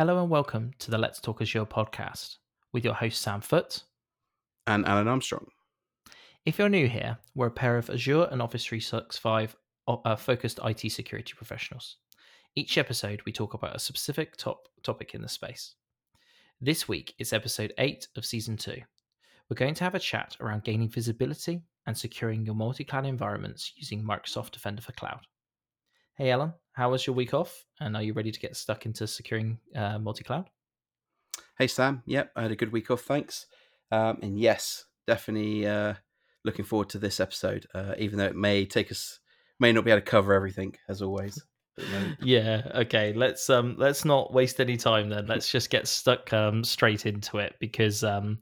Hello and welcome to the Let's Talk Azure podcast with your host Sam Foote and Alan Armstrong. If you're new here, we're a pair of Azure and Office 365 uh, focused IT security professionals. Each episode, we talk about a specific top topic in the space. This week is episode 8 of season 2. We're going to have a chat around gaining visibility and securing your multi cloud environments using Microsoft Defender for Cloud. Hey, Alan, how was your week off? And are you ready to get stuck into securing uh, multi cloud? Hey, Sam. Yep, I had a good week off, thanks. Um, and yes, definitely uh, looking forward to this episode, uh, even though it may take us, may not be able to cover everything as always. yeah. Okay. Let's um let's not waste any time then. Let's just get stuck um straight into it because um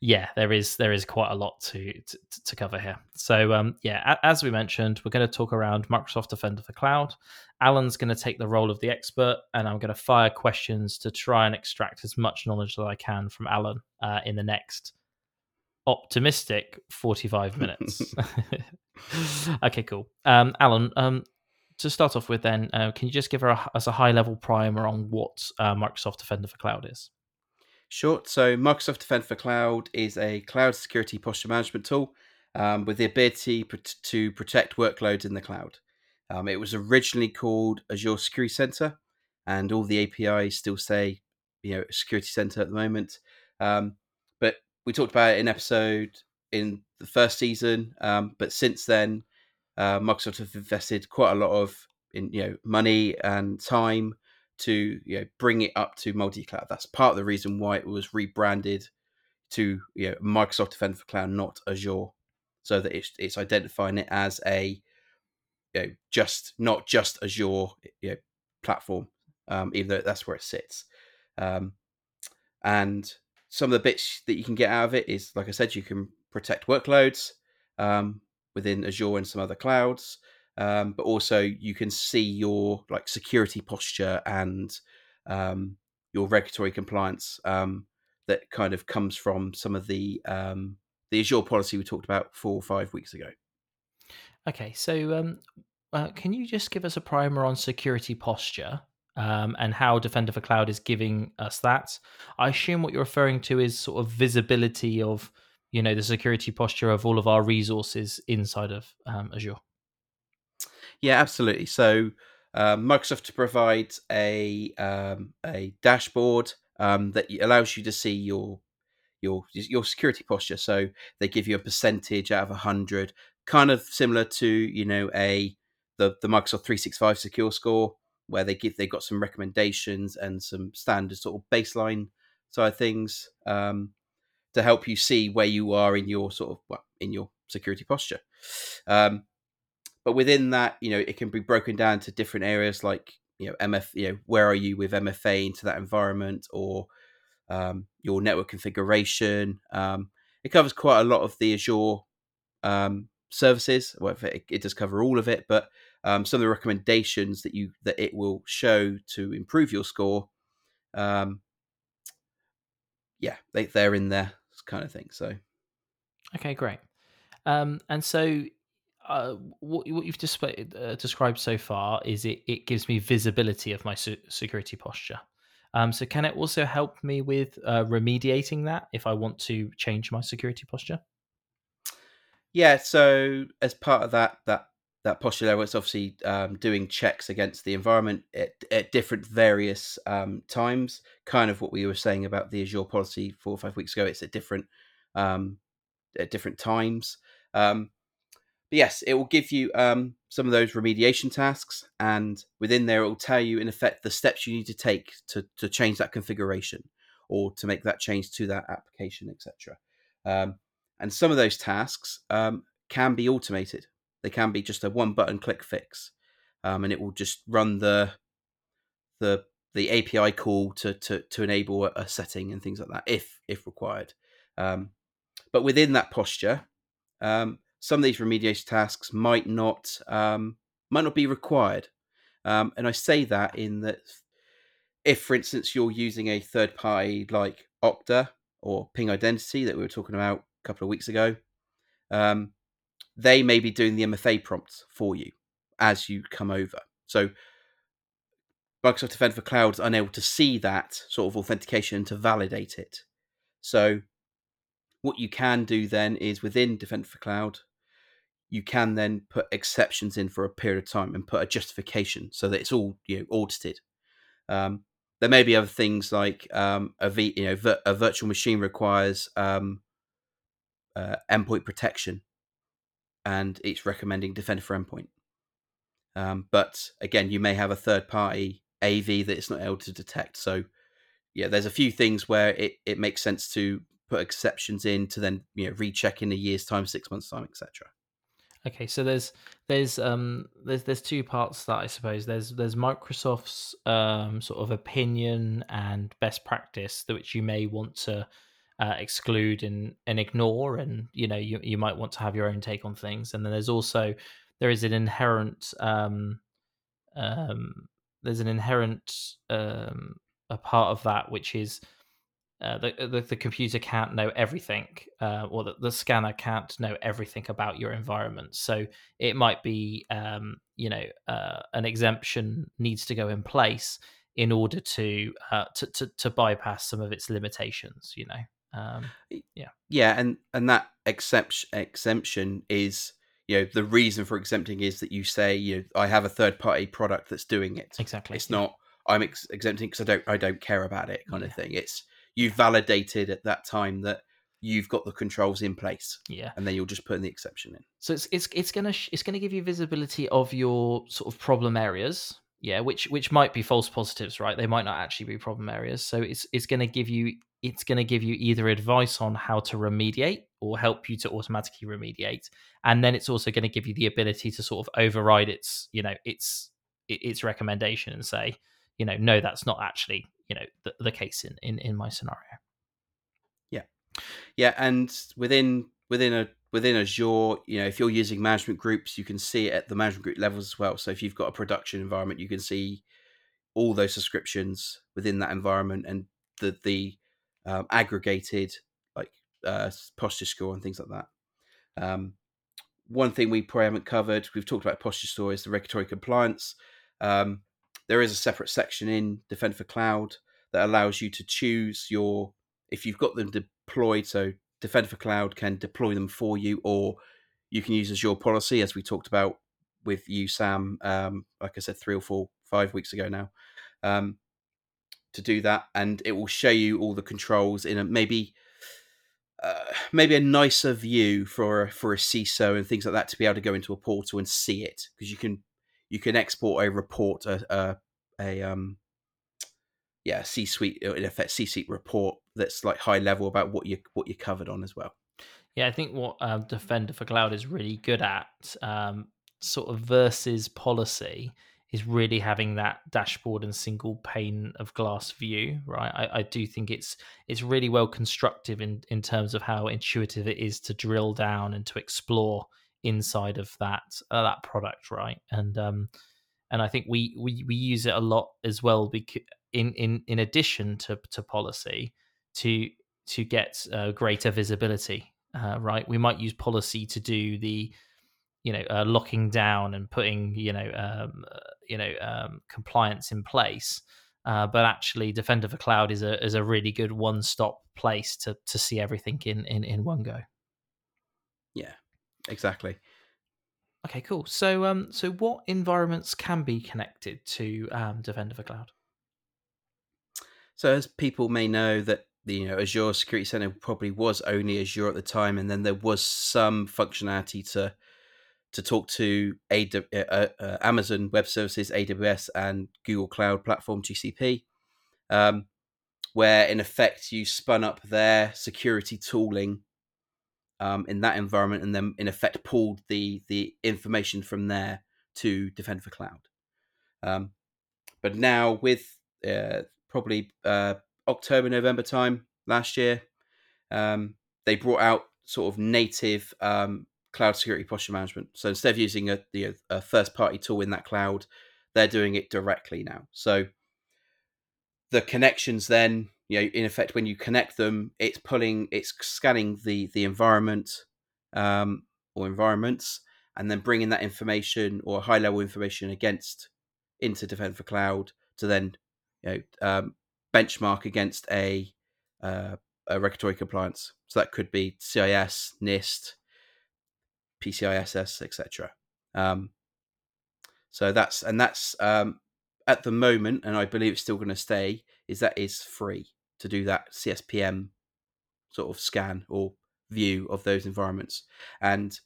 yeah, there is there is quite a lot to to, to cover here. So um, yeah, as we mentioned, we're going to talk around Microsoft Defender for Cloud. Alan's going to take the role of the expert, and I'm going to fire questions to try and extract as much knowledge that I can from Alan uh, in the next optimistic 45 minutes. okay, cool. Um, Alan, um, to start off with, then, uh, can you just give us a high level primer on what uh, Microsoft Defender for Cloud is? Short. So Microsoft Defender for Cloud is a cloud security posture management tool um, with the ability to protect workloads in the cloud. Um, it was originally called Azure Security Center, and all the APIs still say, you know, Security Center at the moment. Um, but we talked about it in episode in the first season. Um, but since then, uh, Microsoft have invested quite a lot of in you know money and time to you know bring it up to multi-cloud. That's part of the reason why it was rebranded to you know Microsoft Defender for Cloud, not Azure, so that it's, it's identifying it as a you know, just not just Azure you know, platform, um, even though that's where it sits. Um, and some of the bits that you can get out of it is, like I said, you can protect workloads um, within Azure and some other clouds um, but also you can see your like security posture and um, your regulatory compliance um, that kind of comes from some of the um, the Azure policy we talked about four or five weeks ago. Okay, so um, uh, can you just give us a primer on security posture um, and how Defender for Cloud is giving us that? I assume what you're referring to is sort of visibility of you know the security posture of all of our resources inside of um, Azure. Yeah, absolutely. So um, Microsoft provides a um, a dashboard um, that allows you to see your your your security posture. So they give you a percentage out of hundred, kind of similar to you know a the the Microsoft 365 Secure Score, where they give they've got some recommendations and some standard sort of baseline side things um, to help you see where you are in your sort of well, in your security posture. Um, but within that, you know, it can be broken down to different areas like you know MF, you know, where are you with MFA into that environment or um, your network configuration. Um, it covers quite a lot of the Azure um, services. Well, it, it, does cover all of it, but um, some of the recommendations that you that it will show to improve your score, um, yeah, they they're in there kind of thing. So, okay, great. Um, and so uh, what, what you've displayed, uh, described so far is it, it gives me visibility of my su- security posture. Um, so can it also help me with uh, remediating that if I want to change my security posture? Yeah. So as part of that that that posture level, it's obviously um, doing checks against the environment at, at different various um, times. Kind of what we were saying about the Azure policy four or five weeks ago. It's at different um, at different times. Um, but yes, it will give you um, some of those remediation tasks, and within there, it will tell you, in effect, the steps you need to take to, to change that configuration or to make that change to that application, etc. Um, and some of those tasks um, can be automated. They can be just a one button click fix, um, and it will just run the the the API call to to to enable a, a setting and things like that, if if required. Um, but within that posture, um, some of these remediation tasks might not um, might not be required. Um, and I say that in that if, for instance, you're using a third party like Okta or Ping Identity that we were talking about a couple of weeks ago, um, they may be doing the MFA prompts for you as you come over. So Microsoft Defender for Cloud is unable to see that sort of authentication to validate it. So, what you can do then is within Defender for Cloud, you can then put exceptions in for a period of time and put a justification so that it's all you know audited. Um, there may be other things like um, a v, you know vir- a virtual machine requires um, uh, endpoint protection, and it's recommending Defender for Endpoint. Um, but again, you may have a third party AV that it's not able to detect. So yeah, there's a few things where it, it makes sense to put exceptions in to then you know recheck in a year's time, six months time, etc. Okay, so there's there's um there's there's two parts that I suppose. There's there's Microsoft's um sort of opinion and best practice that which you may want to uh, exclude and and ignore, and you know you you might want to have your own take on things, and then there's also there is an inherent um um there's an inherent um a part of that which is uh, the, the, the computer can't know everything, uh, or the, the, scanner can't know everything about your environment. So it might be, um, you know, uh, an exemption needs to go in place in order to, uh, to, to to bypass some of its limitations. You know, um, yeah, yeah, and and that exception exemption is you know the reason for exempting is that you say you know, I have a third party product that's doing it. Exactly, it's yeah. not I'm ex- exempting because I don't I don't care about it kind yeah. of thing. It's you've validated at that time that you've got the controls in place. Yeah, and then you'll just put in the exception in. So it's it's it's gonna it's gonna give you visibility of your sort of problem areas. Yeah, which which might be false positives, right? They might not actually be problem areas. So it's it's gonna give you it's gonna give you either advice on how to remediate or help you to automatically remediate, and then it's also going to give you the ability to sort of override its you know its its recommendation and say you know no that's not actually you know the, the case in, in in my scenario. Yeah. Yeah and within within a within azure you know if you're using management groups you can see it at the management group levels as well. So if you've got a production environment you can see all those subscriptions within that environment and the the um, aggregated like uh, posture score and things like that. Um, one thing we probably haven't covered we've talked about posture score is the regulatory compliance. Um, there is a separate section in Defender for Cloud that allows you to choose your if you've got them deployed. So Defender for Cloud can deploy them for you, or you can use Azure policy, as we talked about with you, Sam. Um, like I said, three or four, five weeks ago now, um, to do that, and it will show you all the controls in a maybe. Uh, maybe a nicer view for for a CISO and things like that to be able to go into a portal and see it because you can you can export a report, a, a, a um, yeah, C suite uh, in effect C suite report that's like high level about what you what you covered on as well. Yeah, I think what uh, Defender for Cloud is really good at, um, sort of versus policy, is really having that dashboard and single pane of glass view. Right, I, I do think it's it's really well constructive in in terms of how intuitive it is to drill down and to explore inside of that uh, that product, right? And um, and I think we we we use it a lot as well because in in in addition to to policy to to get uh, greater visibility, uh, right? We might use policy to do the you know uh, locking down and putting you know um, uh, you know um, compliance in place. Uh, but actually, Defender for Cloud is a is a really good one stop place to to see everything in in in one go. Exactly. Okay, cool. So, um, so what environments can be connected to um, Defender for Cloud? So, as people may know, that the you know Azure Security Center probably was only Azure at the time, and then there was some functionality to to talk to AW, uh, uh, uh, Amazon Web Services, AWS, and Google Cloud Platform GCP, um, where in effect you spun up their security tooling um, in that environment, and then in effect pulled the the information from there to Defend for Cloud. Um, but now with uh, probably uh, October November time last year, um, they brought out sort of native um, cloud security posture management. So instead of using a, a first party tool in that cloud, they're doing it directly now. So the connections then you know in effect when you connect them it's pulling it's scanning the the environment um, or environments and then bringing that information or high level information against into defend for cloud to then you know um, benchmark against a, uh, a regulatory compliance. So that could be CIS, NIST, PCI DSS, etc. Um, so that's and that's um, at the moment, and I believe it's still going to stay. Is that is free to do that CSPM sort of scan or view of those environments, and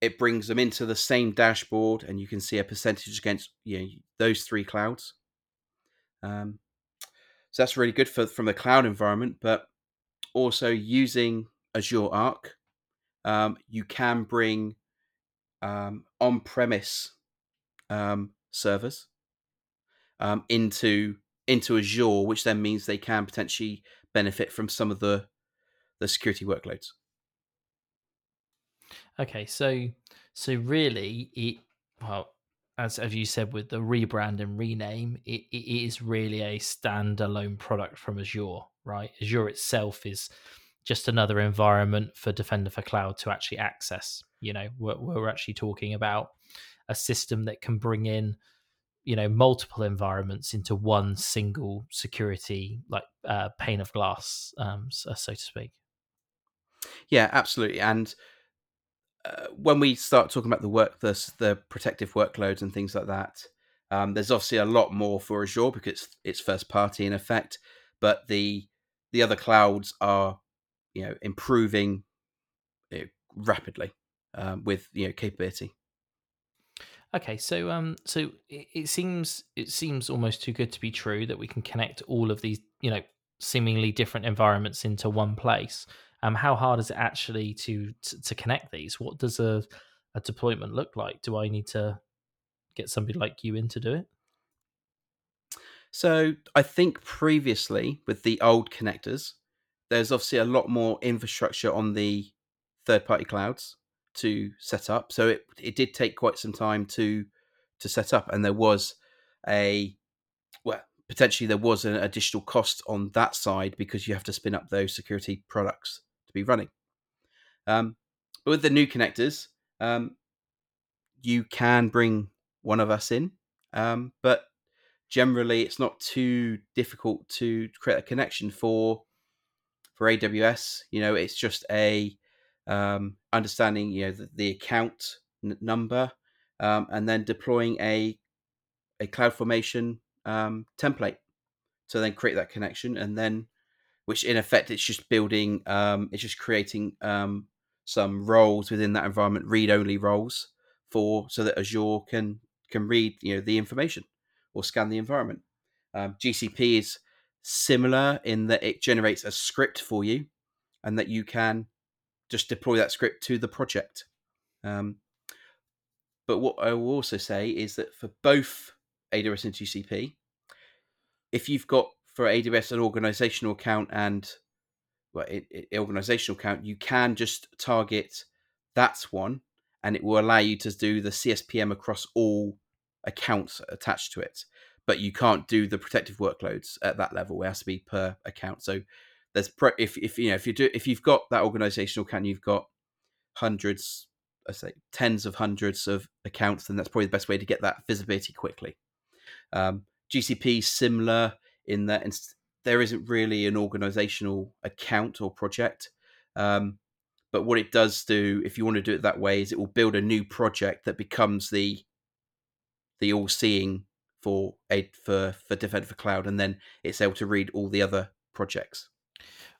it brings them into the same dashboard, and you can see a percentage against you know those three clouds. Um, so that's really good for from the cloud environment, but also using Azure Arc, um, you can bring um, on-premise um, servers um, into into Azure, which then means they can potentially benefit from some of the the security workloads. Okay, so so really, it well, as as you said with the rebrand and rename, it, it is really a standalone product from Azure, right? Azure itself is just another environment for Defender for Cloud to actually access. You know, we're, we're actually talking about a system that can bring in you know multiple environments into one single security like uh, pane of glass um, so, so to speak. Yeah absolutely and uh, when we start talking about the work the, the protective workloads and things like that um, there's obviously a lot more for azure because it's, it's first party in effect but the the other clouds are you know improving you know, rapidly um, with you know capability Okay, so um, so it, it seems it seems almost too good to be true that we can connect all of these, you know, seemingly different environments into one place. Um, how hard is it actually to to, to connect these? What does a a deployment look like? Do I need to get somebody like you in to do it? So I think previously with the old connectors, there's obviously a lot more infrastructure on the third party clouds to set up. So it it did take quite some time to to set up, and there was a well potentially there was an additional cost on that side because you have to spin up those security products to be running. Um, but with the new connectors, um, you can bring one of us in, um, but generally it's not too difficult to create a connection for for AWS. You know, it's just a um, understanding you know the, the account n- number, um, and then deploying a a CloudFormation um, template to then create that connection, and then which in effect it's just building, um, it's just creating um, some roles within that environment, read only roles for so that Azure can can read you know the information or scan the environment. Um, GCP is similar in that it generates a script for you, and that you can just deploy that script to the project. Um, but what I will also say is that for both AWS and GCP, if you've got for AWS an organizational account and well, it, it, organizational account, you can just target that one, and it will allow you to do the CSPM across all accounts attached to it. But you can't do the protective workloads at that level. It has to be per account. So there's if if you know if you do if you've got that organizational account, you've got hundreds, I say tens of hundreds of accounts, then that's probably the best way to get that visibility quickly. Um, GCP similar in that there isn't really an organizational account or project. Um, but what it does do, if you want to do it that way, is it will build a new project that becomes the the all seeing for a for for Defender for Cloud, and then it's able to read all the other projects.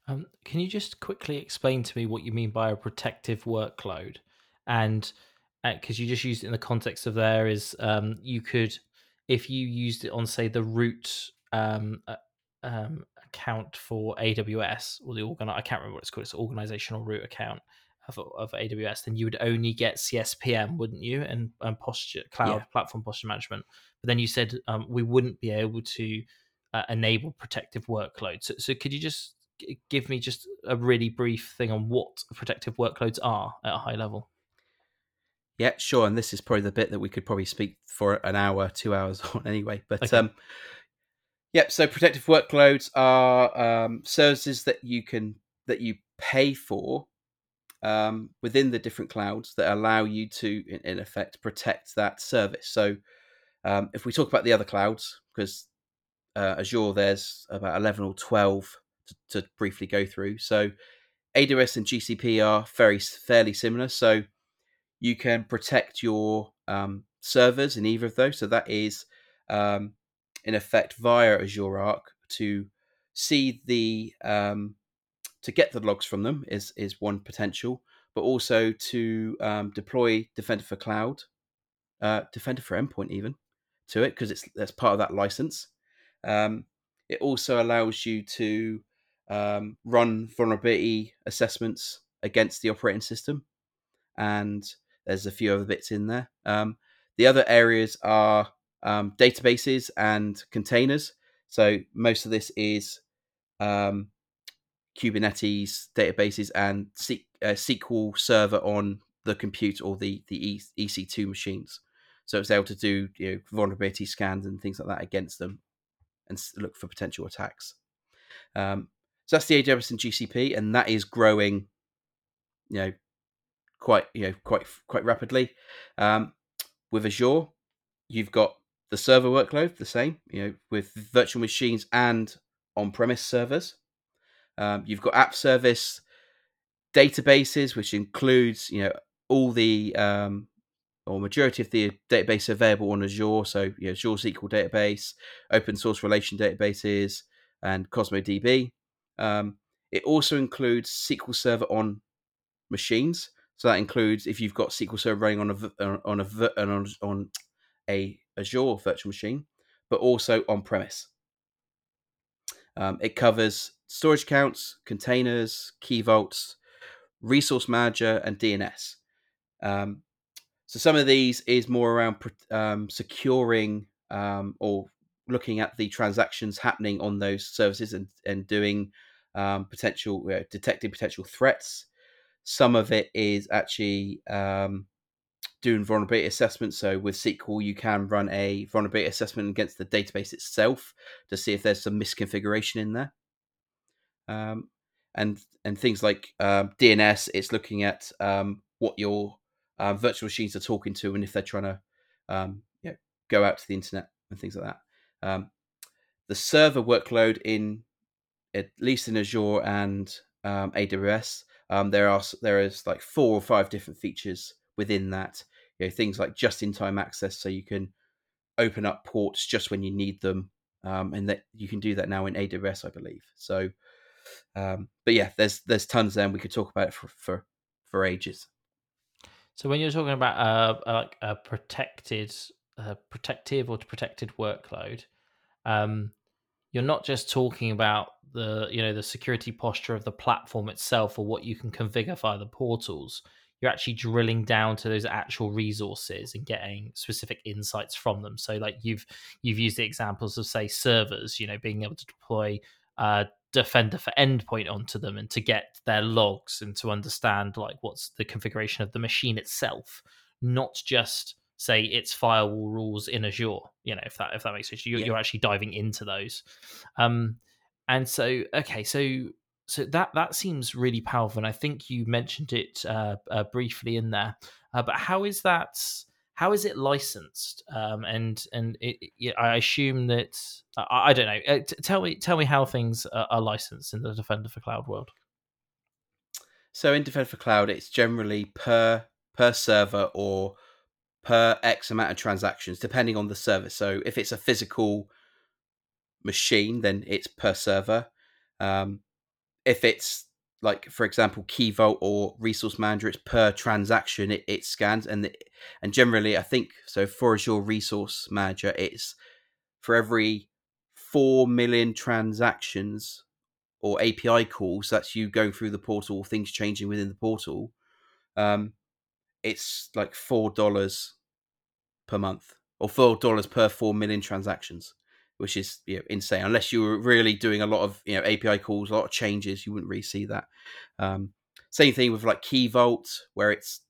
Um, can you just quickly explain to me what you mean by a protective workload? And because uh, you just used it in the context of there is um, you could, if you used it on say the root um, uh, um, account for AWS or the organ, I can't remember what it's called. It's organizational root account of, of AWS. Then you would only get CSPM, wouldn't you? And, and posture cloud yeah. platform posture management. But then you said um, we wouldn't be able to uh, enable protective workloads. So, so could you just give me just a really brief thing on what protective workloads are at a high level? Yeah, sure. And this is probably the bit that we could probably speak for an hour, two hours on anyway. But okay. um, yep. So protective workloads are um, services that you can that you pay for um, within the different clouds that allow you to, in, in effect, protect that service. So um, if we talk about the other clouds, because uh, Azure, there's about 11 or 12 to, to, briefly go through. So AWS and GCP are very fairly similar. So you can protect your um, servers in either of those. So that is um, in effect via Azure Arc to see the um, to get the logs from them is is one potential, but also to um, deploy Defender for Cloud, uh, Defender for Endpoint even to it because it's that's part of that license. Um, it also allows you to um, run vulnerability assessments against the operating system, and there's a few other bits in there. Um, the other areas are um, databases and containers. So most of this is um, Kubernetes databases and C- uh, SQL Server on the compute or the the EC2 machines. So it's able to do you know, vulnerability scans and things like that against them and look for potential attacks. Um, so that's the AWS and GCP, and that is growing, you know, quite you know quite quite rapidly. Um, with Azure, you've got the server workload the same, you know, with virtual machines and on-premise servers. Um, you've got app service databases, which includes you know all the um, or majority of the database available on Azure. So you know, Azure SQL database, open source relation databases, and Cosmos DB. Um, it also includes SQL Server on machines. So that includes if you've got SQL Server running on a on a on, on a Azure virtual machine, but also on premise. Um, it covers storage accounts, containers, key vaults, resource manager, and DNS. Um, so some of these is more around um, securing um, or looking at the transactions happening on those services and and doing um, potential uh, detecting potential threats. Some of it is actually um, doing vulnerability assessment. So with SQL, you can run a vulnerability assessment against the database itself to see if there's some misconfiguration in there. Um, and and things like um, DNS, it's looking at um, what your um, virtual machines are talking to and if they're trying to um, you know, go out to the internet and things like that. The server workload in at least in Azure and um, AWS, um, there are there is like four or five different features within that. You know, things like just-in-time access, so you can open up ports just when you need them, um, and that you can do that now in AWS, I believe. So, um, but yeah, there's there's tons there, and we could talk about it for for, for ages. So when you're talking about a, a like a protected, a protective or protected workload, um, you're not just talking about the you know the security posture of the platform itself or what you can configure via the portals. You're actually drilling down to those actual resources and getting specific insights from them. So, like you've you've used the examples of say servers, you know, being able to deploy uh, defender for endpoint onto them and to get their logs and to understand like what's the configuration of the machine itself not just say its firewall rules in azure you know if that if that makes sense you're, yeah. you're actually diving into those um and so okay so so that that seems really powerful and i think you mentioned it uh, uh briefly in there uh, but how is that how is it licensed? Um, and and it, it, I assume that I, I don't know. Uh, t- tell me tell me how things are, are, licensed in the Defender for Cloud world. So in Defender for Cloud, it's generally per per server or per X amount of transactions, depending on the service. So if it's a physical machine, then it's per server. Um, if it's like for example key vault or resource manager it's per transaction it, it scans and and generally i think so for azure resource manager it's for every 4 million transactions or api calls that's you going through the portal things changing within the portal um it's like four dollars per month or four dollars per 4 million transactions which is you know, insane. Unless you were really doing a lot of you know API calls, a lot of changes, you wouldn't really see that. Um, same thing with like Key Vault, where it's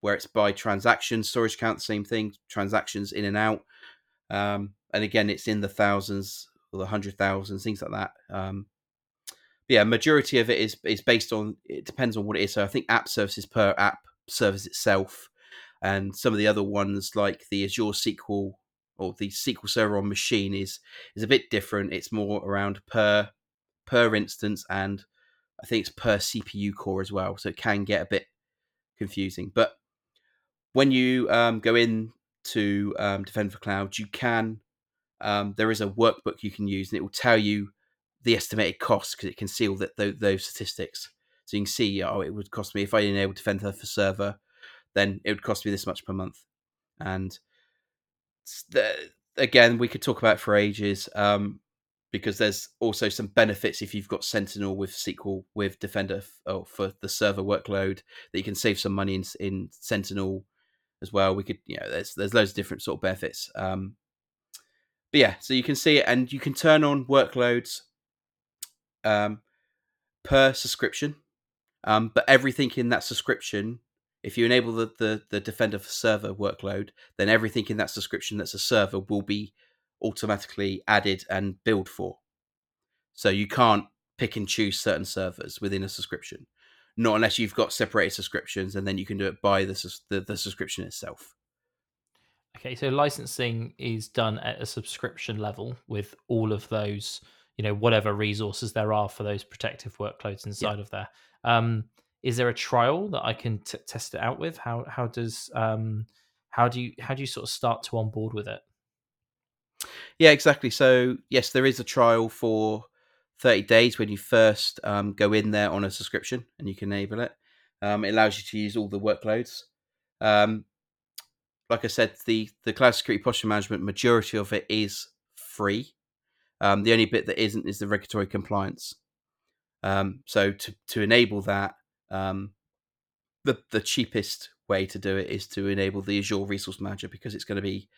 where it's by transaction storage count, same thing, transactions in and out. Um, and again, it's in the thousands or the hundred thousands, things like that. Um, yeah, majority of it is is based on it depends on what it is. So I think app services per app service itself, and some of the other ones like the Azure SQL or the SQL Server on machine is is a bit different. It's more around per per instance, and I think it's per CPU core as well. So it can get a bit confusing. But when you um, go in to um, Defender for Cloud, you can um, there is a workbook you can use, and it will tell you the estimated cost because it can see all that those, those statistics. So you can see, oh, it would cost me if I enable Defender for server, then it would cost me this much per month. And the, again, we could talk about for ages um, because there's also some benefits if you've got Sentinel with SQL with Defender oh, for the server workload that you can save some money in, in Sentinel as well. We could, you know, there's there's loads of different sort of benefits. Um, but yeah, so you can see it, and you can turn on workloads um, per subscription. Um, but everything in that subscription if you enable the, the, the Defender for server workload, then everything in that subscription that's a server will be automatically added and billed for. So you can't pick and choose certain servers within a subscription, not unless you've got separated subscriptions, and then you can do it by the the, the subscription itself. Okay, so licensing is done at a subscription level with all of those, you know, whatever resources there are for those protective workloads inside yeah. of there. Um, is there a trial that I can t- test it out with? How how does um how do you how do you sort of start to onboard with it? Yeah, exactly. So yes, there is a trial for 30 days when you first um, go in there on a subscription and you can enable it. Um, it allows you to use all the workloads. Um, like I said, the the cloud security posture management majority of it is free. Um, the only bit that isn't is the regulatory compliance. Um, so to to enable that, um, the the cheapest way to do it is to enable the Azure Resource Manager because it's going to be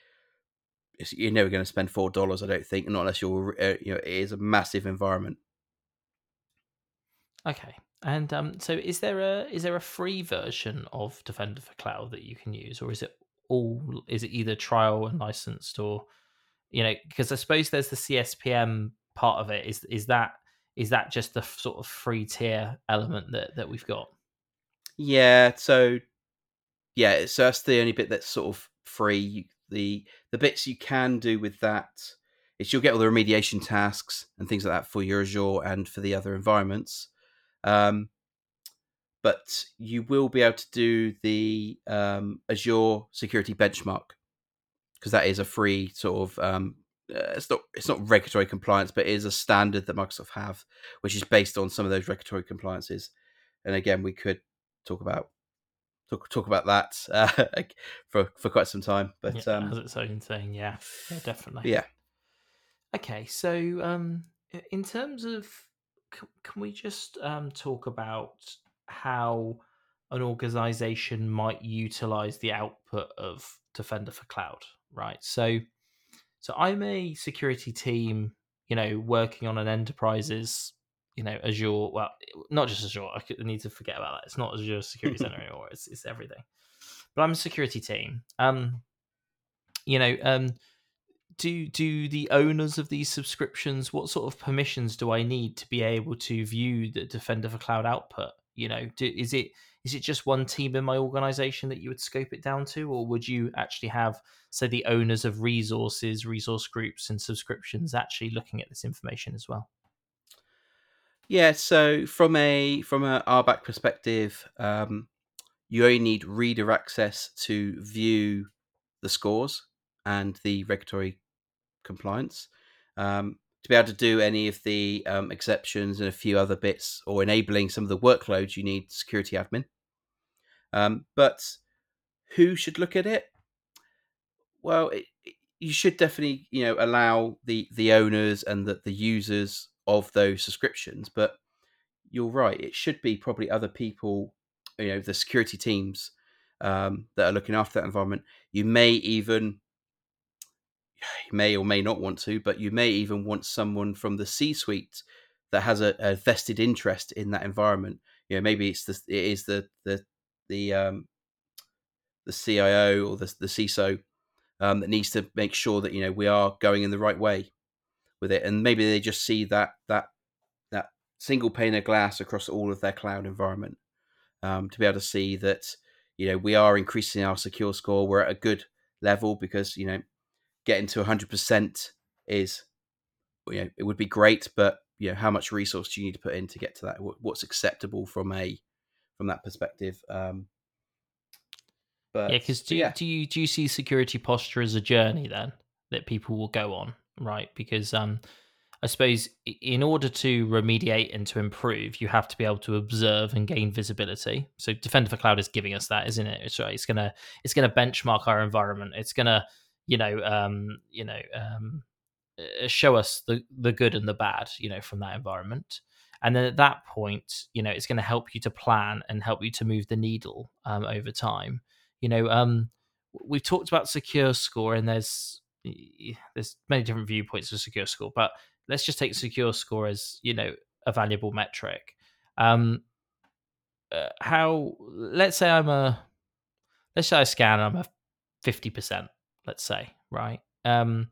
you're never going to spend four dollars, I don't think, not unless you're uh, you know it is a massive environment. Okay, and um, so is there a is there a free version of Defender for Cloud that you can use, or is it all is it either trial and licensed, or you know because I suppose there's the CSPM part of it. Is is that is that just the sort of free tier element that that we've got? Yeah, so yeah, so that's the only bit that's sort of free. The the bits you can do with that is you'll get all the remediation tasks and things like that for your Azure and for the other environments. Um, but you will be able to do the um, Azure security benchmark because that is a free sort of um, uh, it's not it's not regulatory compliance, but it is a standard that Microsoft have, which is based on some of those regulatory compliances. And again, we could talk about talk talk about that uh, for for quite some time. But yeah, um, as its own thing, yeah, yeah, definitely. Yeah. Okay, so um, in terms of, can we just um, talk about how an organization might utilize the output of Defender for Cloud, right? So so I'm a security team, you know, working on an enterprise's, you know, Azure. Well, not just Azure. I need to forget about that. It's not Azure Security Center anymore. It's it's everything. But I'm a security team. Um, you know, um, do do the owners of these subscriptions? What sort of permissions do I need to be able to view the Defender for Cloud output? You know, do, is it is it just one team in my organization that you would scope it down to or would you actually have say the owners of resources resource groups and subscriptions actually looking at this information as well? Yeah so from a from a RBAC perspective um, you only need reader access to view the scores and the regulatory compliance. Um, to be able to do any of the um, exceptions and a few other bits or enabling some of the workloads you need security admin um, but who should look at it? Well, it, it, you should definitely, you know, allow the the owners and the, the users of those subscriptions. But you're right; it should be probably other people, you know, the security teams um, that are looking after that environment. You may even you may or may not want to, but you may even want someone from the C-suite that has a, a, vested interest in that environment. You know, maybe it's the it is the the the um, the CIO or the the CISO um, that needs to make sure that you know we are going in the right way with it, and maybe they just see that that that single pane of glass across all of their cloud environment um, to be able to see that you know we are increasing our secure score. We're at a good level because you know getting to 100% is you know it would be great but you know how much resource do you need to put in to get to that what's acceptable from a from that perspective um but yeah because do, yeah. do you do you see security posture as a journey then that people will go on right because um I suppose in order to remediate and to improve, you have to be able to observe and gain visibility. So Defender for Cloud is giving us that, isn't it? It's right. It's gonna it's gonna benchmark our environment. It's gonna you know um, you know um, uh, show us the the good and the bad, you know, from that environment. And then at that point, you know, it's going to help you to plan and help you to move the needle um, over time. You know, um, we've talked about secure score, and there's there's many different viewpoints of secure score, but let's just take secure score as you know a valuable metric. Um, uh, how let's say I'm a let's say I scan and I'm a fifty percent, let's say, right? Um,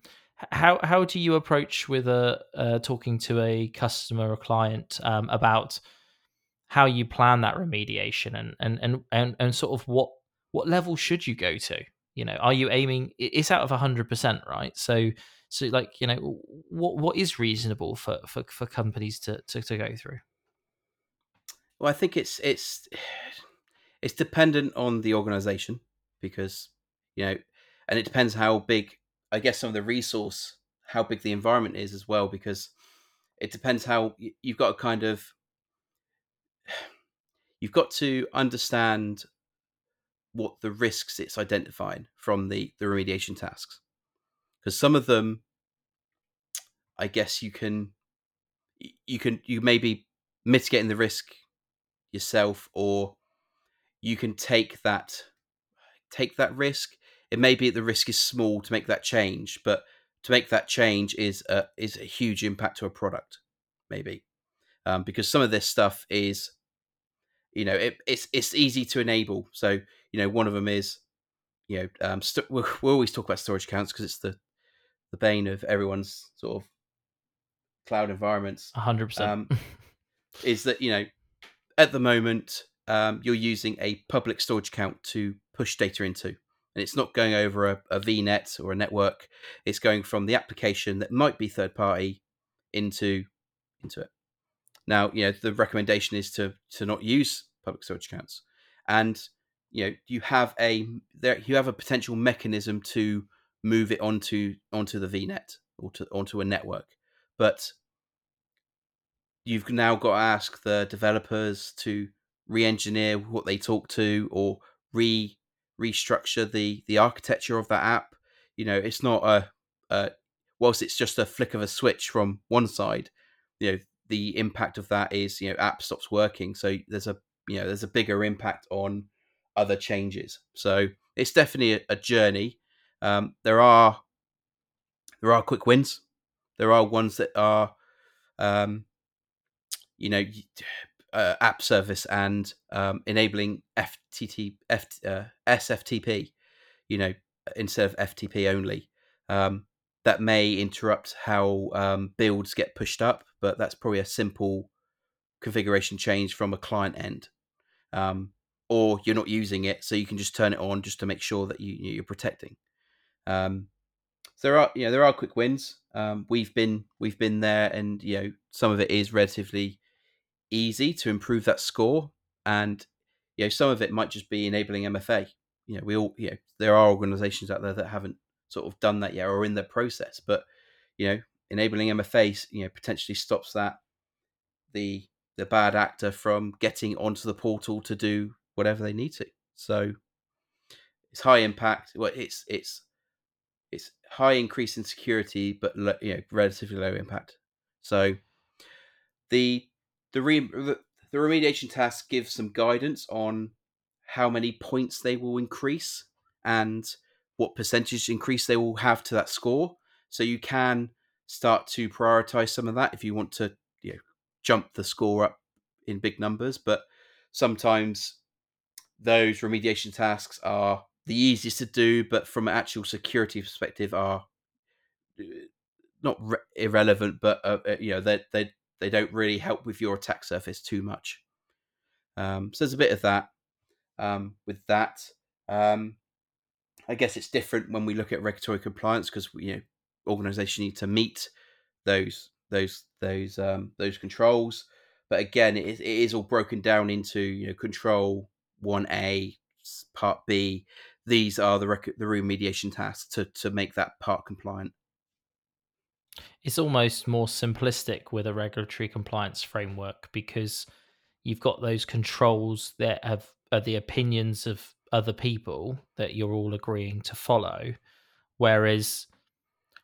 how how do you approach with a uh, talking to a customer or client um, about how you plan that remediation and, and and and and sort of what what level should you go to? You know, are you aiming? It's out of hundred percent, right? So so like you know, what what is reasonable for for, for companies to, to to go through? Well, I think it's it's it's dependent on the organization because you know, and it depends how big I guess some of the resource, how big the environment is as well, because it depends how you've got to kind of you've got to understand what the risks it's identifying from the the remediation tasks. Because some of them i guess you can you can you may be mitigating the risk yourself or you can take that take that risk it may be the risk is small to make that change, but to make that change is a, is a huge impact to a product, maybe, um, because some of this stuff is, you know, it, it's it's easy to enable. So you know, one of them is, you know, um, st- we we always talk about storage accounts because it's the the bane of everyone's sort of cloud environments. hundred um, percent. Is that you know, at the moment, um, you're using a public storage account to push data into and it's not going over a, a VNet or a network. It's going from the application that might be third party into into it. Now, you know, the recommendation is to to not use public storage accounts, and you know, you have a there you have a potential mechanism to move it onto onto the VNet or to, onto a network, but you've now got to ask the developers to re-engineer what they talk to or re restructure the the architecture of that app. You know, it's not a, a whilst it's just a flick of a switch from one side. You know, the impact of that is you know app stops working. So there's a you know there's a bigger impact on other changes. So it's definitely a, a journey. Um, there are there are quick wins. There are ones that are, um, you know, uh, app service and um, enabling FTT, F, uh, SFTP, you know, instead of FTP only. Um, that may interrupt how um, builds get pushed up, but that's probably a simple configuration change from a client end. Um, or you're not using it, so you can just turn it on just to make sure that you you're protecting. Um, so there are you know there are quick wins. Um, we've been we've been there, and you know some of it is relatively easy to improve that score. And you know, some of it might just be enabling MFA. You know, we all you know there are organisations out there that haven't sort of done that yet or in the process, but you know, enabling MFA you know potentially stops that the the bad actor from getting onto the portal to do whatever they need to. So it's high impact. Well, it's it's it's high increase in security, but you know relatively low impact. So the the, re- the, remediation task gives some guidance on how many points they will increase and what percentage increase they will have to that score. So you can start to prioritize some of that if you want to you know, jump the score up in big numbers. But sometimes those remediation tasks are the easiest to do, but from an actual security perspective, are uh, not re- irrelevant, but uh, uh you know they they they don't really help with your attack surface too much. Um, so there's a bit of that um, with that. Um, I guess it's different when we look at regulatory compliance because you know organizations need to meet those those those um, those controls. But again, it is, it is all broken down into you know control one A, part B. These are the rec- the remediation tasks to to make that part compliant. It's almost more simplistic with a regulatory compliance framework because you've got those controls that have are the opinions of other people that you're all agreeing to follow, whereas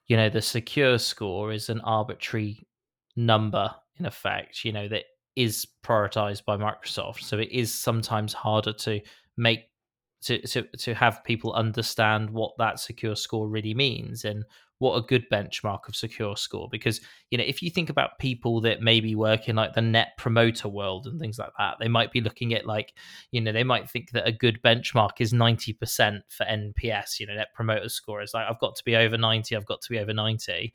you know the secure score is an arbitrary number in effect you know that is prioritized by microsoft. So it is sometimes harder to make to, to to have people understand what that secure score really means and what a good benchmark of secure score. Because you know if you think about people that maybe work in like the net promoter world and things like that they might be looking at like you know they might think that a good benchmark is 90% for nps you know net promoter score is like i've got to be over 90 i've got to be over 90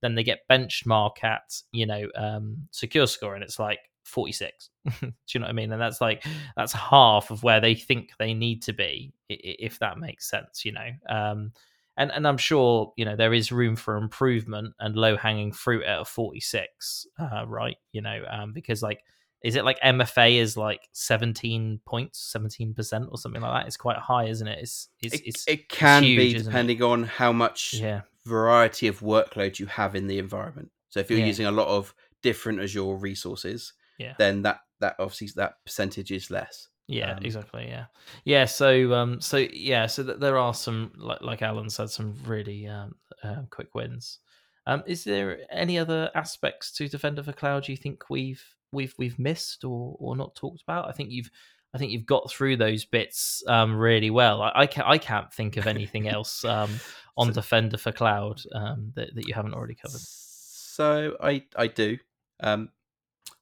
then they get benchmark at you know um secure score and it's like 46 do you know what i mean? And that's like that's half of where they think they need to be if that makes sense you know? Um and and I'm sure you know there is room for improvement and low hanging fruit at a 46, uh, right? You know, um, because like, is it like MFA is like 17 points, 17 percent or something like that? It's quite high, isn't it? It's, it's, it, it's it can huge, be depending on how much yeah. variety of workload you have in the environment. So if you're Yeah. using a lot of different Azure resources, Yeah. then that that obviously that percentage is less. Yeah, Um, exactly. Yeah, yeah. So, um, so yeah, so th- there are some, like, like Alan said, some really um, uh, quick wins. Um, is there any other aspects to Defender for Cloud you think we've we've we've missed or or not talked about? I think you've I think you've got through those bits um, really well. I, I can't I can't think of anything else um, on So- Defender for Cloud um, that that you haven't already covered. So I I do. Um,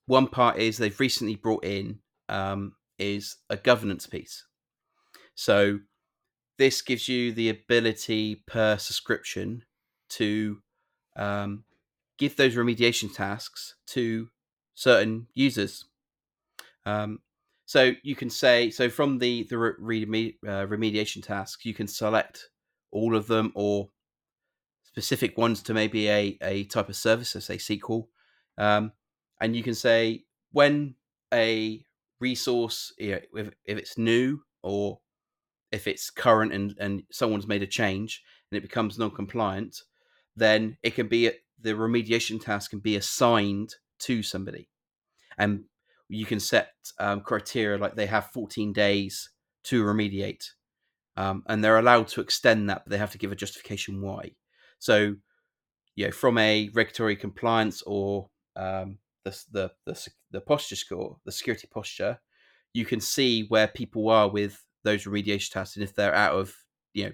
one part is they've recently brought in um, is a governance piece. So this gives you the ability per subscription to um, give those remediation tasks to certain users. Um, so you can say so from the the re- uh, remediation tasks, you can select all of them or specific ones to maybe a, a type of service, so say SQL. Um, and you can say when a resource, you know, if, if it's new or if it's current and, and someone's made a change and it becomes non-compliant, then it can be the remediation task can be assigned to somebody, and you can set um, criteria like they have 14 days to remediate, um, and they're allowed to extend that, but they have to give a justification why. So, you know, from a regulatory compliance or um, the, the the the posture score, the security posture, you can see where people are with those remediation tasks and if they're out of you know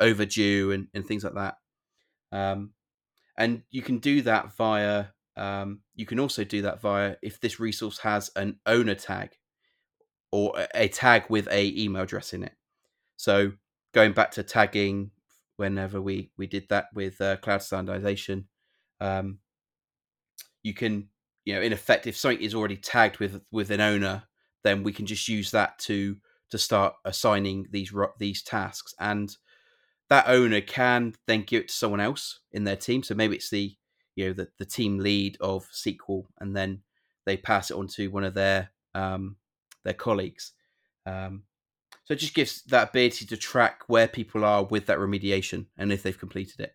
overdue and, and things like that. Um, and you can do that via. Um, you can also do that via if this resource has an owner tag or a- tag with a email address in it. So going back to tagging, whenever we we did that with uh, cloud standardization, um, you can you know in effect if something is already tagged with with an owner, then we can just use that to to start assigning these these tasks and that owner can then give it to someone else in their team. So maybe it's the you know the, the team lead of SQL, and then they pass it on to one of their um, their colleagues. Um, so it just gives that ability to track where people are with that remediation and if they've completed it.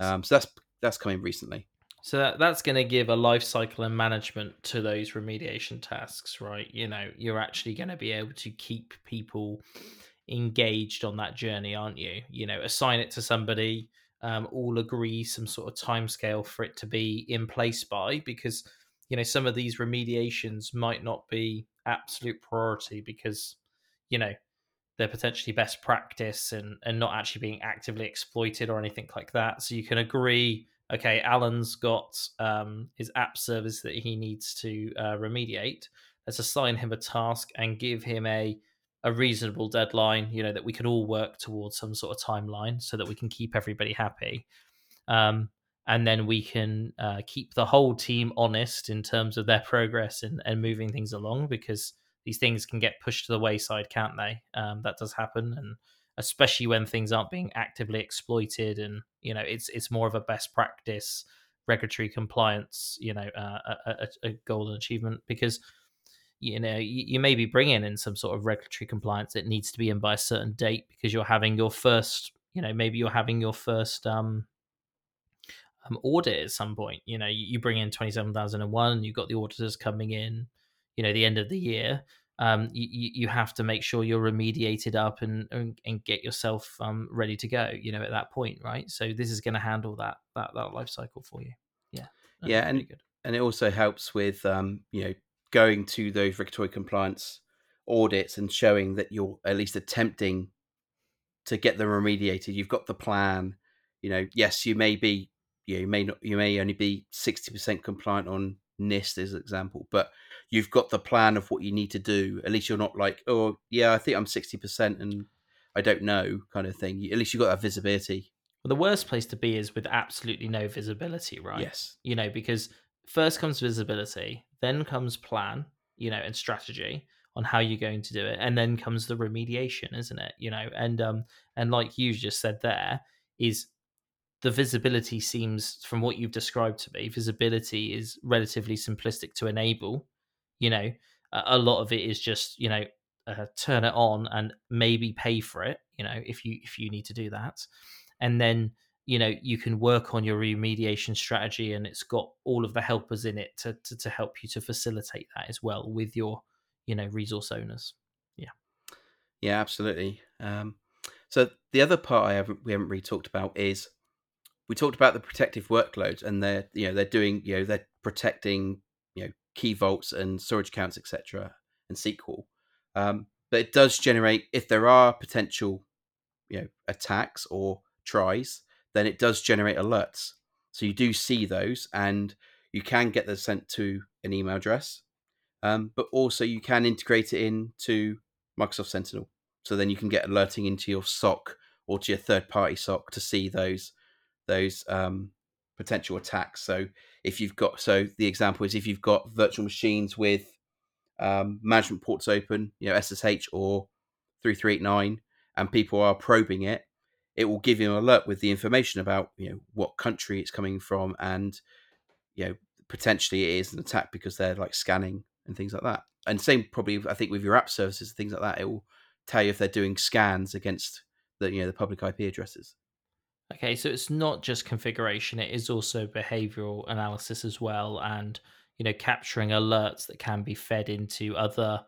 Um, so that's that's coming recently. So that, that's going to give a life cycle and management to those remediation tasks, right? You know, you're actually going to be able to keep people engaged on that journey, aren't you? You know, assign it to somebody, um, all agree some sort of timescale for it to be in place by, because you know some of these remediations might not be absolute priority because you know they're potentially best practice and and not actually being actively exploited or anything like that. So you can agree okay, Alan's got um, his app service that he needs to uh, remediate. Let's assign him a task and give him a a reasonable deadline. You know that we can all work towards some sort of timeline so that we can keep everybody happy. Um, and then we can uh, keep the whole team honest in terms of their progress and, and moving things along because these things can get pushed to the wayside, can't they? Um, that does happen, and especially when things aren't being actively exploited, and you know, it's it's more of a best practice regulatory compliance, you know, uh, a, a, goal and achievement because you know you, you, may be bringing in some sort of regulatory compliance that needs to be in by a certain date because you're having your first, you know, maybe you're having your first um, um audit at some point. You know, you, you bring in twenty seven thousand and one, you've got the auditors coming in, you know, the end of the year. Um, you, you have to make sure you're remediated up and, and, and get yourself um, ready to go. You know, at that point, right? So this is going to handle that that that life cycle for you. Yeah, yeah, and good. and it also helps with um, you know going to those regulatory compliance audits and showing that you're at least attempting to get them remediated. You've got the plan. You know, yes, you may be you, know, you may not you may only be sixty percent compliant on NIST as an example, but you've got the plan of what you need to do. At least you're not like, oh yeah, I think I'm sixty percent and I don't know kind of thing. At least you've got that visibility. Well, the worst place to be is with absolutely no visibility, right? Yes. You know, because first comes visibility, then comes plan, you know, and strategy on how you're going to do it, and then comes the remediation, isn't it? You know, and um, and like you just said there, is the visibility seems from what you've described to me visibility is relatively simplistic to enable you know a lot of it is just you know uh, turn it on and maybe pay for it you know if you if you need to do that. And then you know you can work on your remediation strategy and it's got all of the helpers in it to, to, to help you to facilitate that as well with your you know resource owners. Yeah. Yeah absolutely. Um, so the other part i haven't we haven't really talked about is we talked about the protective workloads and they're you know they're doing you know they're protecting you know key vaults and storage accounts etc and sql um, but it does generate if there are potential you know attacks or tries then it does generate alerts. So you do see those and you can get those sent to an email address. Um, but also you can integrate it into microsoft sentinel. So then you can get alerting into your soc or to your third party soc to see those those um, potential attacks. So if you've got, so the example is if you've got virtual machines with um, management ports open, you know SSH or 3389, and people are probing it, it will give you an alert with the information about you know what country it's coming from and you know potentially it is an attack because they're like scanning and things like that. And same probably I think with your app services things like that, it will tell you if they're doing scans against the you know the public IP addresses. Okay, so it's not just configuration; it is also behavioral analysis as well, and you know, capturing alerts that can be fed into other,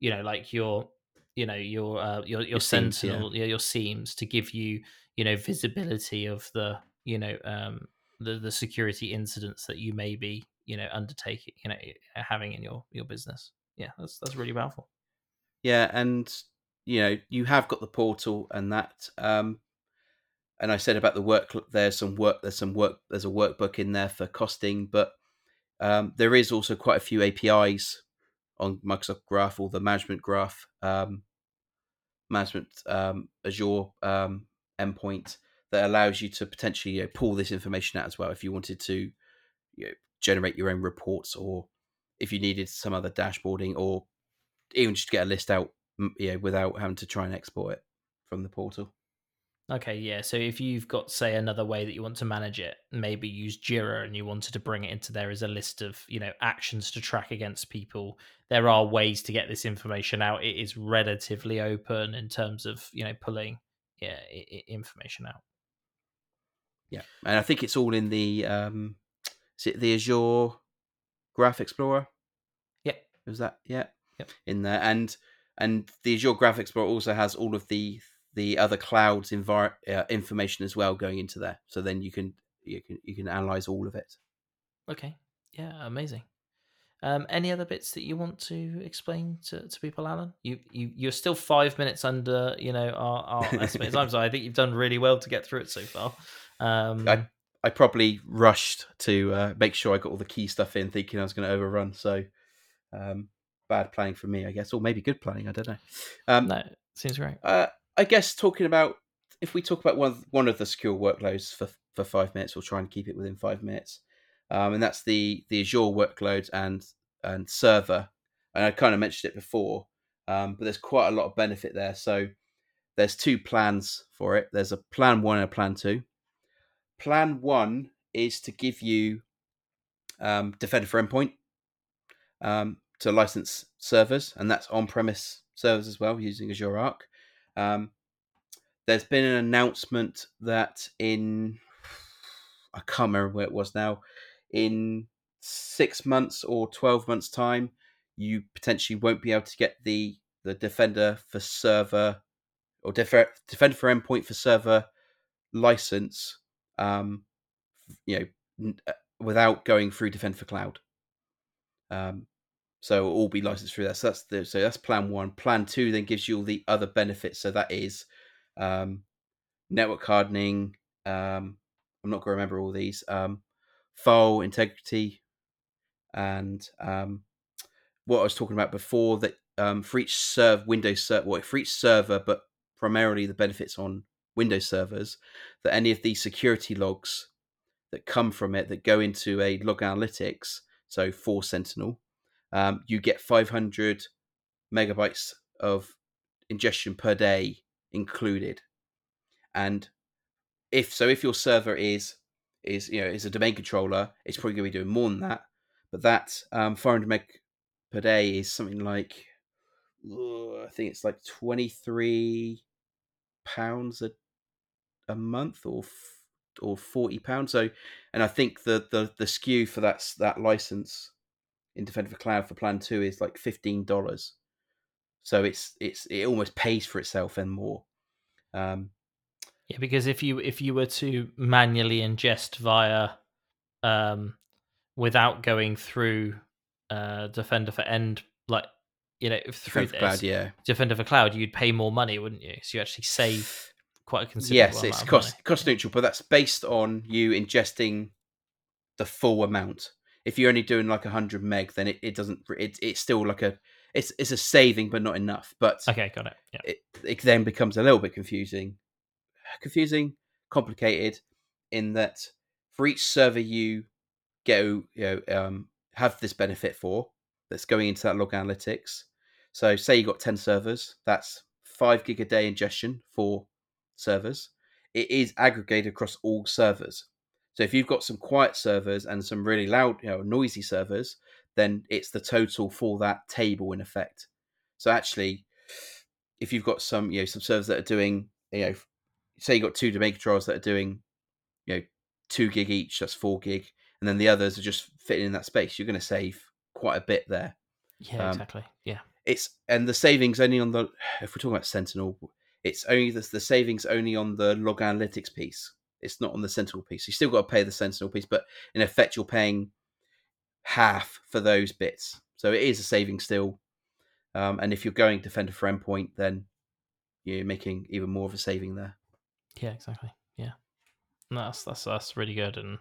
you know, like your, you know, your uh, your your, your Sentinel, yeah. your SIEMs to give you, you know, visibility of the, you know, um, the the security incidents that you may be, you know, undertaking, you know, having in your your business. Yeah, that's that's really powerful. Yeah, and you know, you have got the portal, and that um, and I said about the work. There's some work. There's some work. There's a workbook in there for costing, but um, there is also quite a few APIs on Microsoft Graph or the management graph, um, management um, Azure um, endpoint that allows you to potentially you know, pull this information out as well if you wanted to you know, generate your own reports or if you needed some other dashboarding or even just get a list out you know, without having to try and export it from the portal. Okay, yeah. So if you've got, say, another way that you want to manage it, maybe use Jira and you wanted to bring it into there as a list of, you know, actions to track against people, there are ways to get this information out. It is relatively open in terms of, you know, pulling yeah, information out. Yeah. And I think it's all in the, um, is it the Azure Graph Explorer? Yeah. Was that? Yeah. Yep. In there. And, and the Azure Graph Explorer also has all of the the other clouds envir- uh, information as well going into there. So then you can you can you can analyze all of it. Okay. Yeah, amazing. Um, any other bits that you want to explain to, to people, Alan? You you you're still five minutes under you know our, our estimated time, so I think you've done really well to get through it so far. Um, I I probably rushed to uh, make sure I got all the key stuff in, thinking I was going to overrun. So um, bad planning for me, I guess, or maybe good planning. I don't know. Um, no, seems great. Uh, I guess talking about if we talk about one one of the secure workloads for for five minutes, we'll try and keep it within five minutes, um, and that's the the Azure workload and and server. And I kind of mentioned it before, um, but there's quite a lot of benefit there. So there's two plans for it. There's a plan one and a plan two. Plan one is to give you um, Defender for Endpoint um, to license servers, and that's on-premise servers as well using Azure Arc. Um, there's been an announcement that in I can't remember where it was now. In six months or twelve months' time, you potentially won't be able to get the the Defender for server or Defender for endpoint for server license. Um, you know, uh, without going through Defender for Cloud. Um, so it'll all be licensed through that. So that's the, so that's plan one. Plan two then gives you all the other benefits. So that is um, network hardening. Um, I'm not going to remember all these. Um, file integrity, and um, what I was talking about before that um, for each serve Windows server, well, for each server, but primarily the benefits on Windows servers, that any of these security logs that come from it that go into a log analytics, so for Sentinel, um, you get 500 megabytes of ingestion per day included. And if so, if your server is is you know is a domain controller, it's probably going to be doing more than that. But that um, 400 meg per day is something like I think it's like 23 pounds a a month or or 40 pounds. So, and I think the the the SKU for that that license in Defender for Cloud for Plan Two is like fifteen dollars. So it's it's it almost pays for itself and more. Um, yeah, because if you if you were to manually ingest via um, without going through uh, Defender for End, like you know through Defender for Cloud, yeah, Defender for Cloud, you'd pay more money, wouldn't you? So you actually save quite a considerable. Yes, it's cost cost neutral, but that's based on you ingesting the full amount. If you're only doing like hundred meg, then it, it doesn't. It, it's still like a it's it's a saving, but not enough. But okay, got it. Yeah. It, it then becomes a little bit confusing confusing, complicated, in that for each server you go, you know, um, have this benefit for that's going into that log analytics. So, say you got ten servers, that's five gig a day ingestion for servers. It is aggregated across all servers. So, if you've got some quiet servers and some really loud, you know, noisy servers, then it's the total for that table in effect. So, actually, if you've got some, you know, some servers that are doing, you know, say you've got two domain controllers that are doing, you know, two gig each, that's four gig, and then the others are just fitting in that space, you're going to save quite a bit there. Yeah, um, exactly. Yeah. It's and the savings only on the if we're talking about Sentinel, it's only the, the savings only on the log analytics piece. It's not on the Sentinel piece. You still got to pay the Sentinel piece, but in effect, you're paying half for those bits. So it is a saving still. Um, and if you're going Defender for Endpoint, then you're making even more of a saving there. Yeah, exactly. Yeah, no, that's that's that's really good, and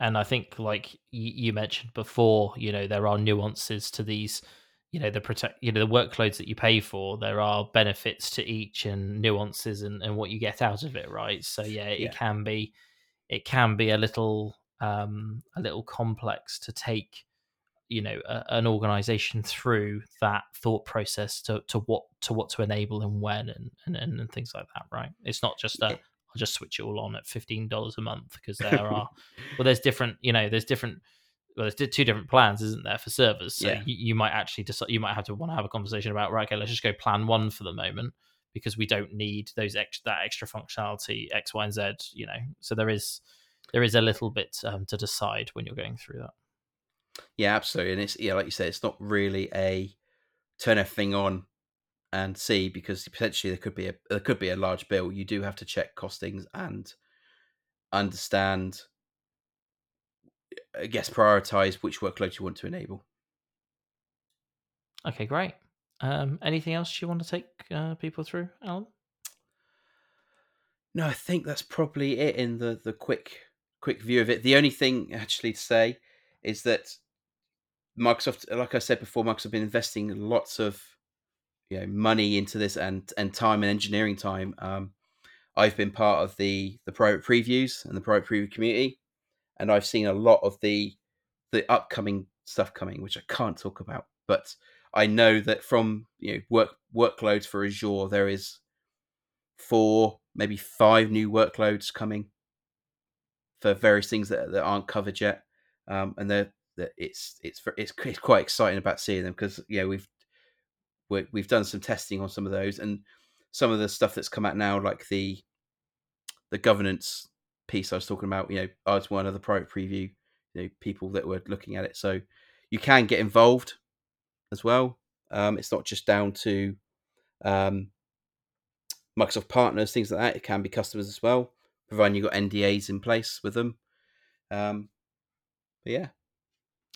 and I think like you mentioned before, you know, there are nuances to these. You know the protect, you know the workloads that you pay for. There are benefits to each and nuances and, and what you get out of it, right? So yeah, it yeah. can be, it can be a little um a little complex to take you know a, an organization through that thought process to, to what to what to enable and when and, and and things like that right it's not just a i'll just switch it all on at $15 a month because there are well there's different you know there's different well there's two different plans isn't there for servers so yeah. you, you might actually decide you might have to want to have a conversation about right okay let's just go plan one for the moment because we don't need those extra that extra functionality x y and z you know so there is there is a little bit um, to decide when you're going through that yeah, absolutely. And it's yeah, like you said, it's not really a turn everything on and see because potentially there could be a there could be a large bill. You do have to check costings and understand I guess prioritize which workloads you want to enable. Okay, great. Um, anything else you want to take uh, people through, Alan? No, I think that's probably it in the the quick quick view of it. The only thing actually to say is that Microsoft, like I said before, Microsoft have been investing lots of you know money into this and and time and engineering time. Um, I've been part of the the private previews and the private preview community, and I've seen a lot of the the upcoming stuff coming, which I can't talk about. But I know that from you know work workloads for Azure, there is four, maybe five new workloads coming for various things that, that aren't covered yet. Um, and they're, it's, it's it's it's quite exciting about seeing them because yeah we've we we've done some testing on some of those and some of the stuff that's come out now like the the governance piece I was talking about. You know, I was one of the private preview you know people that were looking at it, so you can get involved as well. Um, it's not just down to um, Microsoft partners, things like that. It can be customers as well, providing you've got NDAs in place with them. Um, but yeah.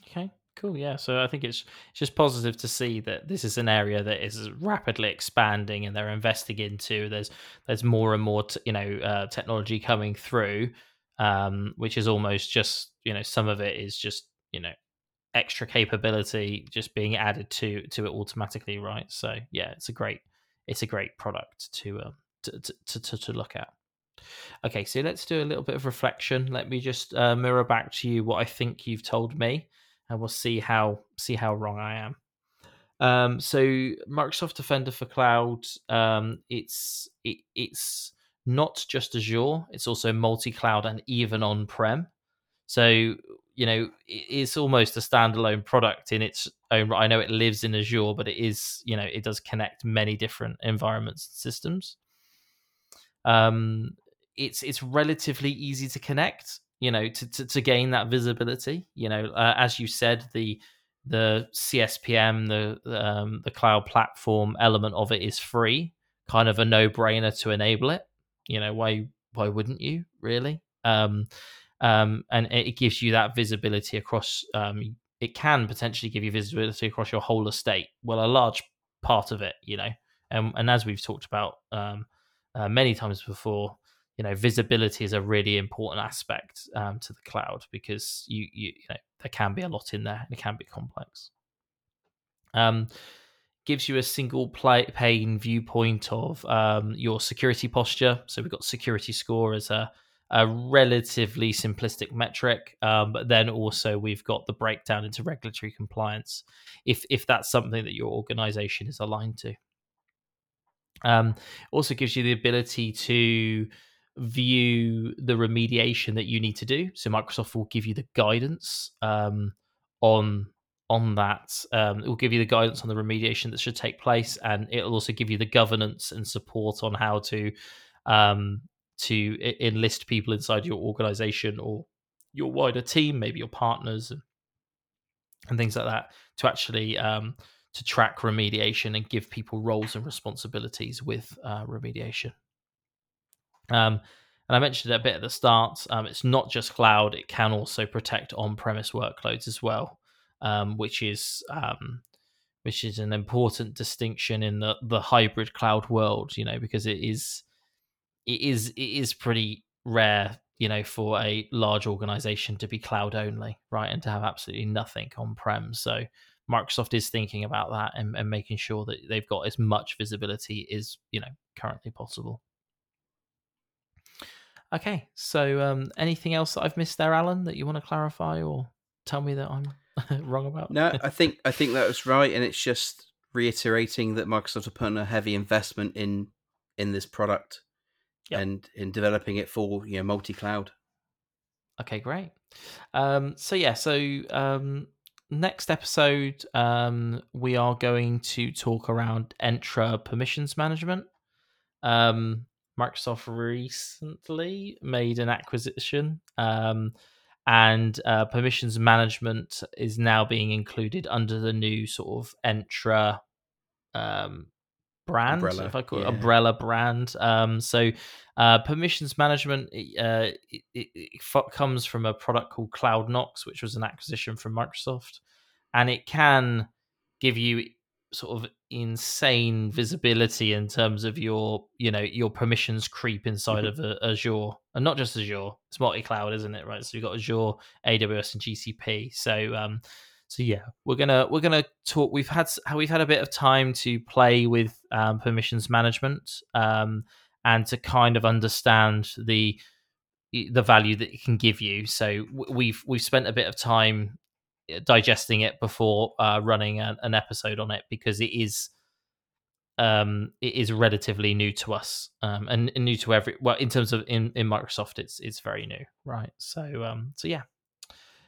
Okay, cool. Yeah, so I think it's just positive to see that this is an area that is rapidly expanding, and they're investing into. There's there's more and more, t- you know, uh, technology coming through, um, which is almost just you know some of it is just you know extra capability just being added to to it automatically, right? So yeah, it's a great it's a great product to um to to, to, to look at. Okay, so let's do a little bit of reflection. Let me just uh, mirror back to you what I think you've told me, and we'll see how see how wrong I am. Um, so Microsoft Defender for Cloud, um, it's it, it's not just Azure; it's also multi-cloud and even on-prem. So you know it's almost a standalone product in its own right. I know it lives in Azure, but it is you know it does connect many different environments and systems. Um, it's it's relatively easy to connect. You know, to to, to gain that visibility. You know, uh, as you said, the the CSPM, the um, the cloud platform element of it is free. Kind of a no brainer to enable it. You know, why why wouldn't you really? Um, um, and it gives you that visibility across. Um, it can potentially give you visibility across your whole estate. Well, a large part of it, you know, and and as we've talked about um, uh, many times before, you know, visibility is a really important aspect um, to the cloud because you, you you know there can be a lot in there and it can be complex. Um, gives you a single play, pane viewpoint of um, your security posture. So we've got security score as a a relatively simplistic metric, um, but then also we've got the breakdown into regulatory compliance, if if that's something that your organization is aligned to. Um, also gives you the ability to view the remediation that you need to do. So Microsoft will give you the guidance um, on on that. Um, it will give you the guidance on the remediation that should take place, and it'll also give you the governance and support on how to um, to enlist people inside your organization or your wider team, maybe your partners and, and things like that, to actually um, to track remediation and give people roles and responsibilities with uh, remediation. Um, and I mentioned it a bit at the start. Um, it's not just cloud; it can also protect on-premise workloads as well, um, which is um, which is an important distinction in the the hybrid cloud world. You know, because it is it is it is pretty rare you know for a large organization to be cloud only right and to have absolutely nothing on prem so microsoft is thinking about that and, and making sure that they've got as much visibility as you know currently possible okay so um anything else that i've missed there alan that you want to clarify or tell me that i'm wrong about no i think i think that was right and it's just reiterating that microsoft are putting a heavy investment in in this product yep. and in developing it for you know multi-cloud. Okay, great. Um, so yeah, so um, next episode um, we are going to talk around Entra permissions management. Um, Microsoft recently made an acquisition, um, and uh, permissions management is now being included under the new sort of Entra um, brand, umbrella, if I call yeah. it umbrella brand. Um, so uh, permissions management uh, it, it, it comes from a product called CloudKnox, which was an acquisition from Microsoft, and it can give you sort of insane visibility in terms of your you know your permissions creep inside mm-hmm. of Azure and not just Azure it's multi-cloud isn't it right so you've got Azure AWS and GCP so um so yeah, we're gonna we're gonna talk. We've had we've had a bit of time to play with um, permissions management um, and to kind of understand the the value that it can give you. So we've we've spent a bit of time uh, digesting it before uh, running a, an episode on it because it is um, it is relatively new to us um, and, and, new to every well in terms of in, in Microsoft it's it's very new right? So um so yeah.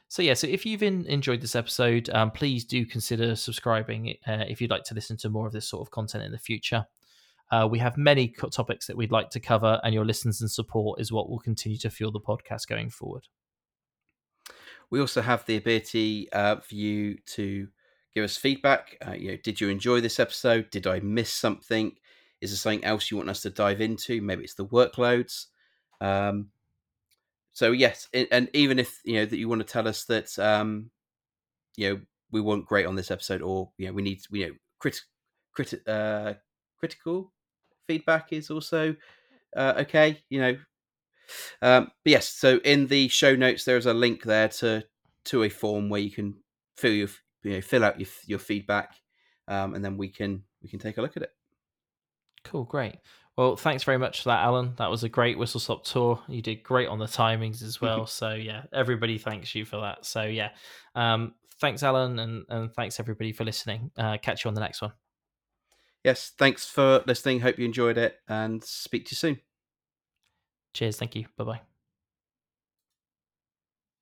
So yeah so if you've in, enjoyed this episode um, please do consider subscribing uh, if you'd like to listen to more of this sort of content in the future. Uh, we have many topics that we'd like to cover and your listens and support is what will continue to fuel the podcast going forward we also have the ability uh, for you to give us feedback. Uh, you know, did you enjoy this episode? Did I miss something? Is there something else you want us to dive into? Maybe it's the workloads. Um, so yes, and even if you know that you want to tell us that um, you know we weren't great on this episode, or you know we need you know crit, crit, uh, critical feedback is also uh, okay. You know, um, but yes. So in the show notes, there's a link there to to a form where you can fill your you know fill out your your feedback, um, and then we can we can take a look at it. Cool, great. Well, thanks very much for that, Alan. That was a great whistle stop tour. You did great on the timings as well. so yeah, everybody thanks you for that. So yeah, um, thanks, Alan, and and thanks everybody for listening. Uh, catch you on the next one. Yes, thanks for listening. Hope you enjoyed it, and speak to you soon. Cheers. Thank you. Bye bye.